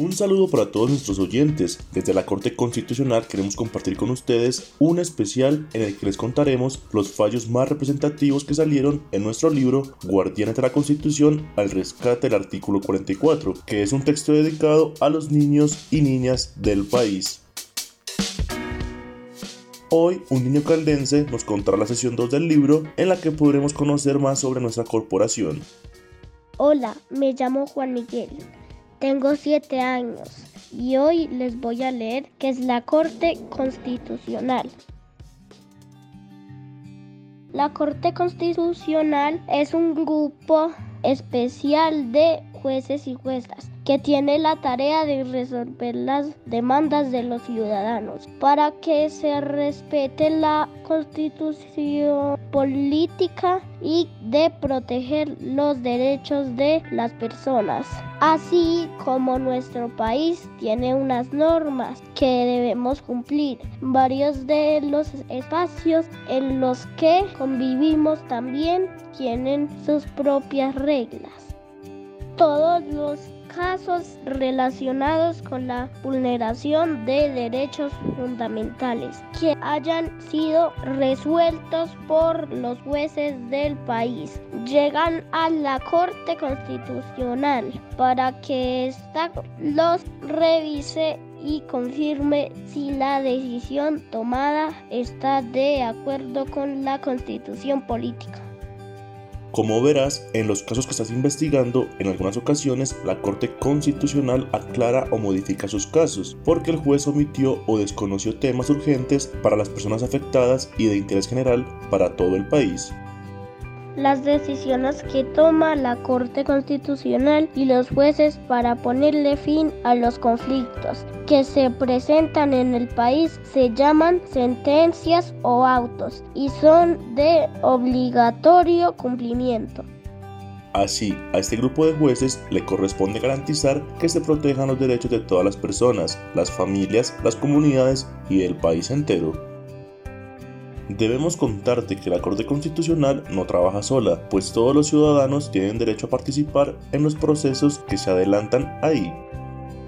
Un saludo para todos nuestros oyentes. Desde la Corte Constitucional queremos compartir con ustedes un especial en el que les contaremos los fallos más representativos que salieron en nuestro libro Guardianes de la Constitución al rescate del artículo 44, que es un texto dedicado a los niños y niñas del país. Hoy, un niño caldense nos contará la sesión 2 del libro en la que podremos conocer más sobre nuestra corporación. Hola, me llamo Juan Miguel. Tengo siete años y hoy les voy a leer qué es la Corte Constitucional. La Corte Constitucional es un grupo especial de jueces y juezas que tiene la tarea de resolver las demandas de los ciudadanos para que se respete la constitución política y de proteger los derechos de las personas. Así como nuestro país tiene unas normas que debemos cumplir, varios de los espacios en los que convivimos también tienen sus propias reglas. Todos los casos relacionados con la vulneración de derechos fundamentales que hayan sido resueltos por los jueces del país llegan a la Corte Constitucional para que ésta los revise y confirme si la decisión tomada está de acuerdo con la constitución política. Como verás, en los casos que estás investigando, en algunas ocasiones la Corte Constitucional aclara o modifica sus casos, porque el juez omitió o desconoció temas urgentes para las personas afectadas y de interés general para todo el país las decisiones que toma la Corte Constitucional y los jueces para ponerle fin a los conflictos que se presentan en el país se llaman sentencias o autos y son de obligatorio cumplimiento. Así, a este grupo de jueces le corresponde garantizar que se protejan los derechos de todas las personas, las familias, las comunidades y el país entero. Debemos contarte que la Corte Constitucional no trabaja sola, pues todos los ciudadanos tienen derecho a participar en los procesos que se adelantan ahí.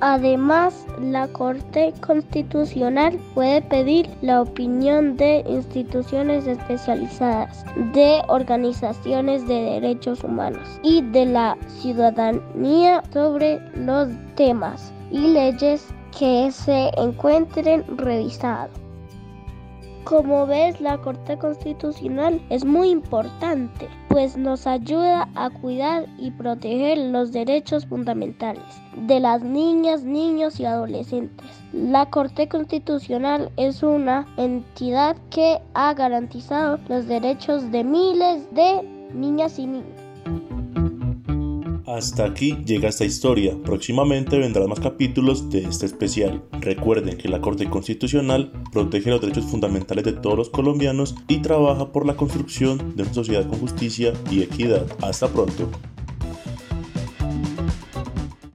Además, la Corte Constitucional puede pedir la opinión de instituciones especializadas, de organizaciones de derechos humanos y de la ciudadanía sobre los temas y leyes que se encuentren revisados. Como ves, la Corte Constitucional es muy importante, pues nos ayuda a cuidar y proteger los derechos fundamentales de las niñas, niños y adolescentes. La Corte Constitucional es una entidad que ha garantizado los derechos de miles de niñas y niños. Hasta aquí llega esta historia. Próximamente vendrán más capítulos de este especial. Recuerden que la Corte Constitucional protege los derechos fundamentales de todos los colombianos y trabaja por la construcción de una sociedad con justicia y equidad. Hasta pronto.